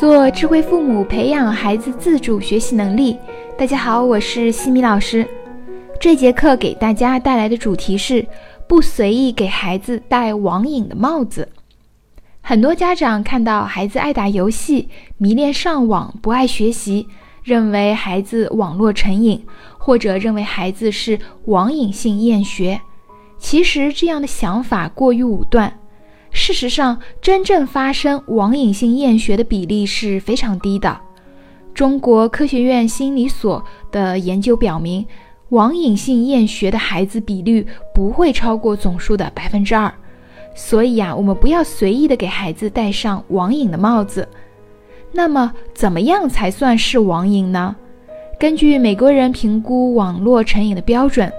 做智慧父母，培养孩子自主学习能力。大家好，我是西米老师。这节课给大家带来的主题是：不随意给孩子戴网瘾的帽子。很多家长看到孩子爱打游戏、迷恋上网、不爱学习，认为孩子网络成瘾，或者认为孩子是网瘾性厌学。其实这样的想法过于武断。事实上，真正发生网瘾性厌学的比例是非常低的。中国科学院心理所的研究表明，网瘾性厌学的孩子比率不会超过总数的百分之二。所以啊，我们不要随意的给孩子戴上网瘾的帽子。那么，怎么样才算是网瘾呢？根据美国人评估网络成瘾的标准。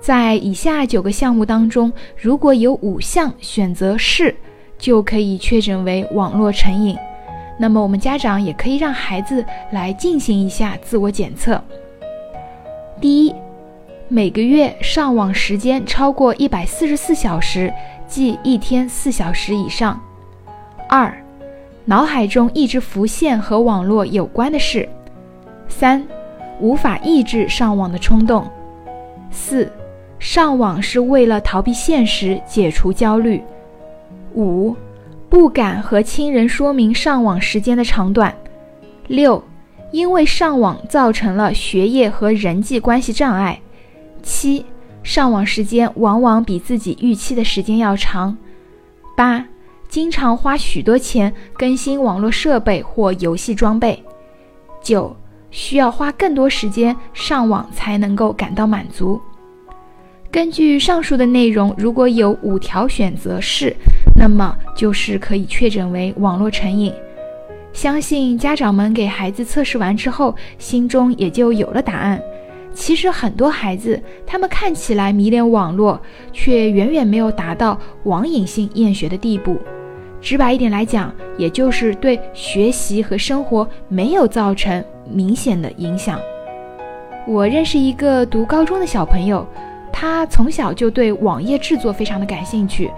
在以下九个项目当中，如果有五项选择是，就可以确诊为网络成瘾。那么我们家长也可以让孩子来进行一下自我检测。第一，每个月上网时间超过一百四十四小时，即一天四小时以上。二，脑海中一直浮现和网络有关的事。三，无法抑制上网的冲动。四。上网是为了逃避现实，解除焦虑。五，不敢和亲人说明上网时间的长短。六，因为上网造成了学业和人际关系障碍。七，上网时间往往比自己预期的时间要长。八，经常花许多钱更新网络设备或游戏装备。九，需要花更多时间上网才能够感到满足。根据上述的内容，如果有五条选择是，那么就是可以确诊为网络成瘾。相信家长们给孩子测试完之后，心中也就有了答案。其实很多孩子，他们看起来迷恋网络，却远远没有达到网瘾性厌学的地步。直白一点来讲，也就是对学习和生活没有造成明显的影响。我认识一个读高中的小朋友。他从小就对网页制作非常的感兴趣，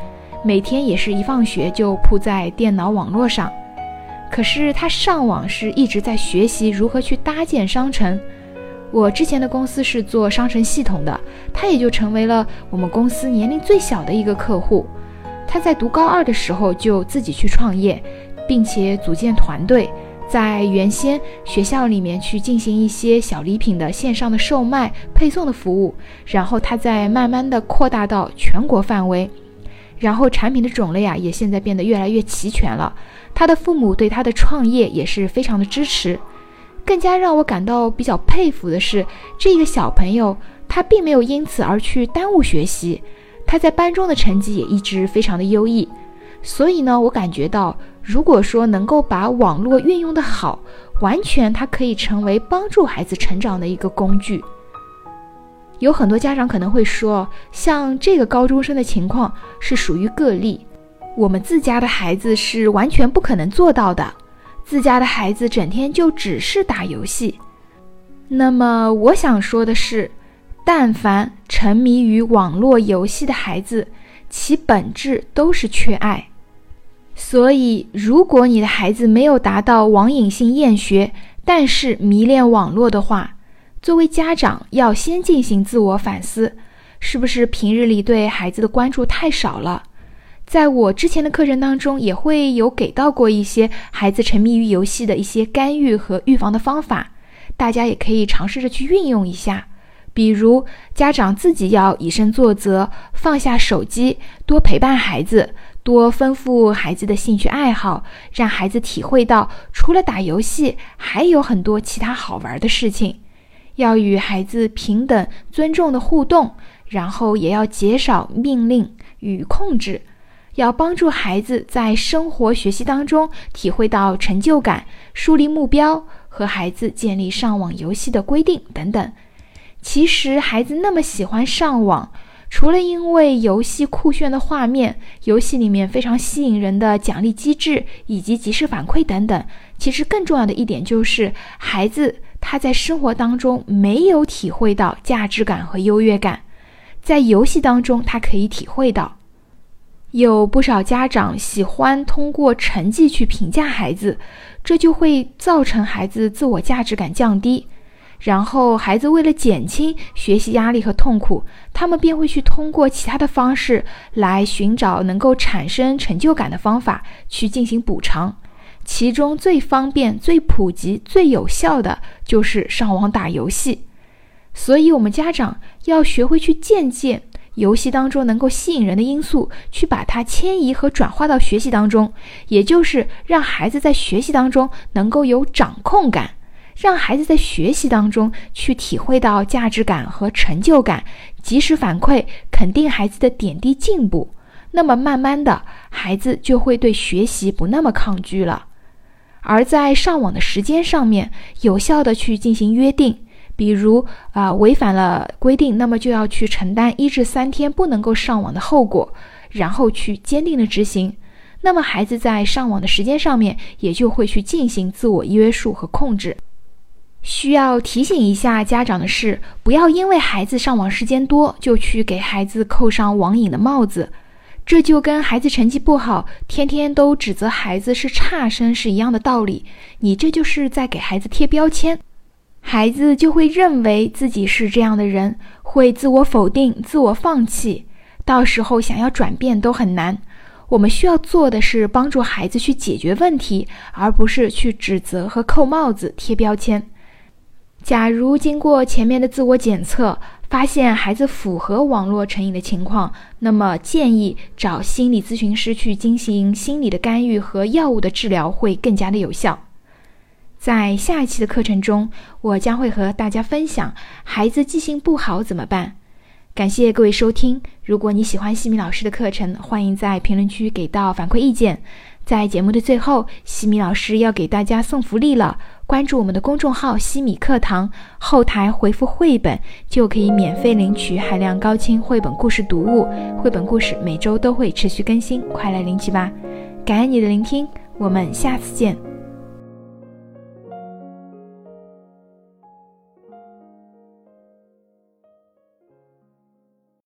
每天也是一放学就扑在电脑网络上。可是他上网是一直在学习如何去搭建商城。我之前的公司是做商城系统的，他也就成为了我们公司年龄最小的一个客户。他在读高二的时候就自己去创业，并且组建团队。在原先学校里面去进行一些小礼品的线上的售卖、配送的服务，然后他再慢慢的扩大到全国范围，然后产品的种类啊也现在变得越来越齐全了。他的父母对他的创业也是非常的支持。更加让我感到比较佩服的是，这个小朋友他并没有因此而去耽误学习，他在班中的成绩也一直非常的优异。所以呢，我感觉到。如果说能够把网络运用的好，完全它可以成为帮助孩子成长的一个工具。有很多家长可能会说，像这个高中生的情况是属于个例，我们自家的孩子是完全不可能做到的，自家的孩子整天就只是打游戏。那么我想说的是，但凡沉迷于网络游戏的孩子，其本质都是缺爱。所以，如果你的孩子没有达到网瘾性厌学，但是迷恋网络的话，作为家长要先进行自我反思，是不是平日里对孩子的关注太少了？在我之前的课程当中，也会有给到过一些孩子沉迷于游戏的一些干预和预防的方法，大家也可以尝试着去运用一下。比如，家长自己要以身作则，放下手机，多陪伴孩子。多丰富孩子的兴趣爱好，让孩子体会到除了打游戏，还有很多其他好玩的事情。要与孩子平等尊重的互动，然后也要减少命令与控制，要帮助孩子在生活学习当中体会到成就感，树立目标，和孩子建立上网游戏的规定等等。其实孩子那么喜欢上网。除了因为游戏酷炫的画面、游戏里面非常吸引人的奖励机制以及及时反馈等等，其实更重要的一点就是孩子他在生活当中没有体会到价值感和优越感，在游戏当中他可以体会到。有不少家长喜欢通过成绩去评价孩子，这就会造成孩子自我价值感降低。然后，孩子为了减轻学习压力和痛苦，他们便会去通过其他的方式来寻找能够产生成就感的方法去进行补偿。其中最方便、最普及、最有效的就是上网打游戏。所以，我们家长要学会去借鉴游戏当中能够吸引人的因素，去把它迁移和转化到学习当中，也就是让孩子在学习当中能够有掌控感。让孩子在学习当中去体会到价值感和成就感，及时反馈肯定孩子的点滴进步，那么慢慢的孩子就会对学习不那么抗拒了。而在上网的时间上面，有效的去进行约定，比如啊违反了规定，那么就要去承担一至三天不能够上网的后果，然后去坚定的执行，那么孩子在上网的时间上面也就会去进行自我约束和控制。需要提醒一下家长的是，不要因为孩子上网时间多，就去给孩子扣上网瘾的帽子。这就跟孩子成绩不好，天天都指责孩子是差生是一样的道理。你这就是在给孩子贴标签，孩子就会认为自己是这样的人，会自我否定、自我放弃，到时候想要转变都很难。我们需要做的是帮助孩子去解决问题，而不是去指责和扣帽子、贴标签。假如经过前面的自我检测，发现孩子符合网络成瘾的情况，那么建议找心理咨询师去进行心理的干预和药物的治疗，会更加的有效。在下一期的课程中，我将会和大家分享孩子记性不好怎么办。感谢各位收听，如果你喜欢西米老师的课程，欢迎在评论区给到反馈意见。在节目的最后，西米老师要给大家送福利了。关注我们的公众号“西米课堂”，后台回复“绘本”就可以免费领取海量高清绘本故事读物。绘本故事每周都会持续更新，快来领取吧！感恩你的聆听，我们下次见。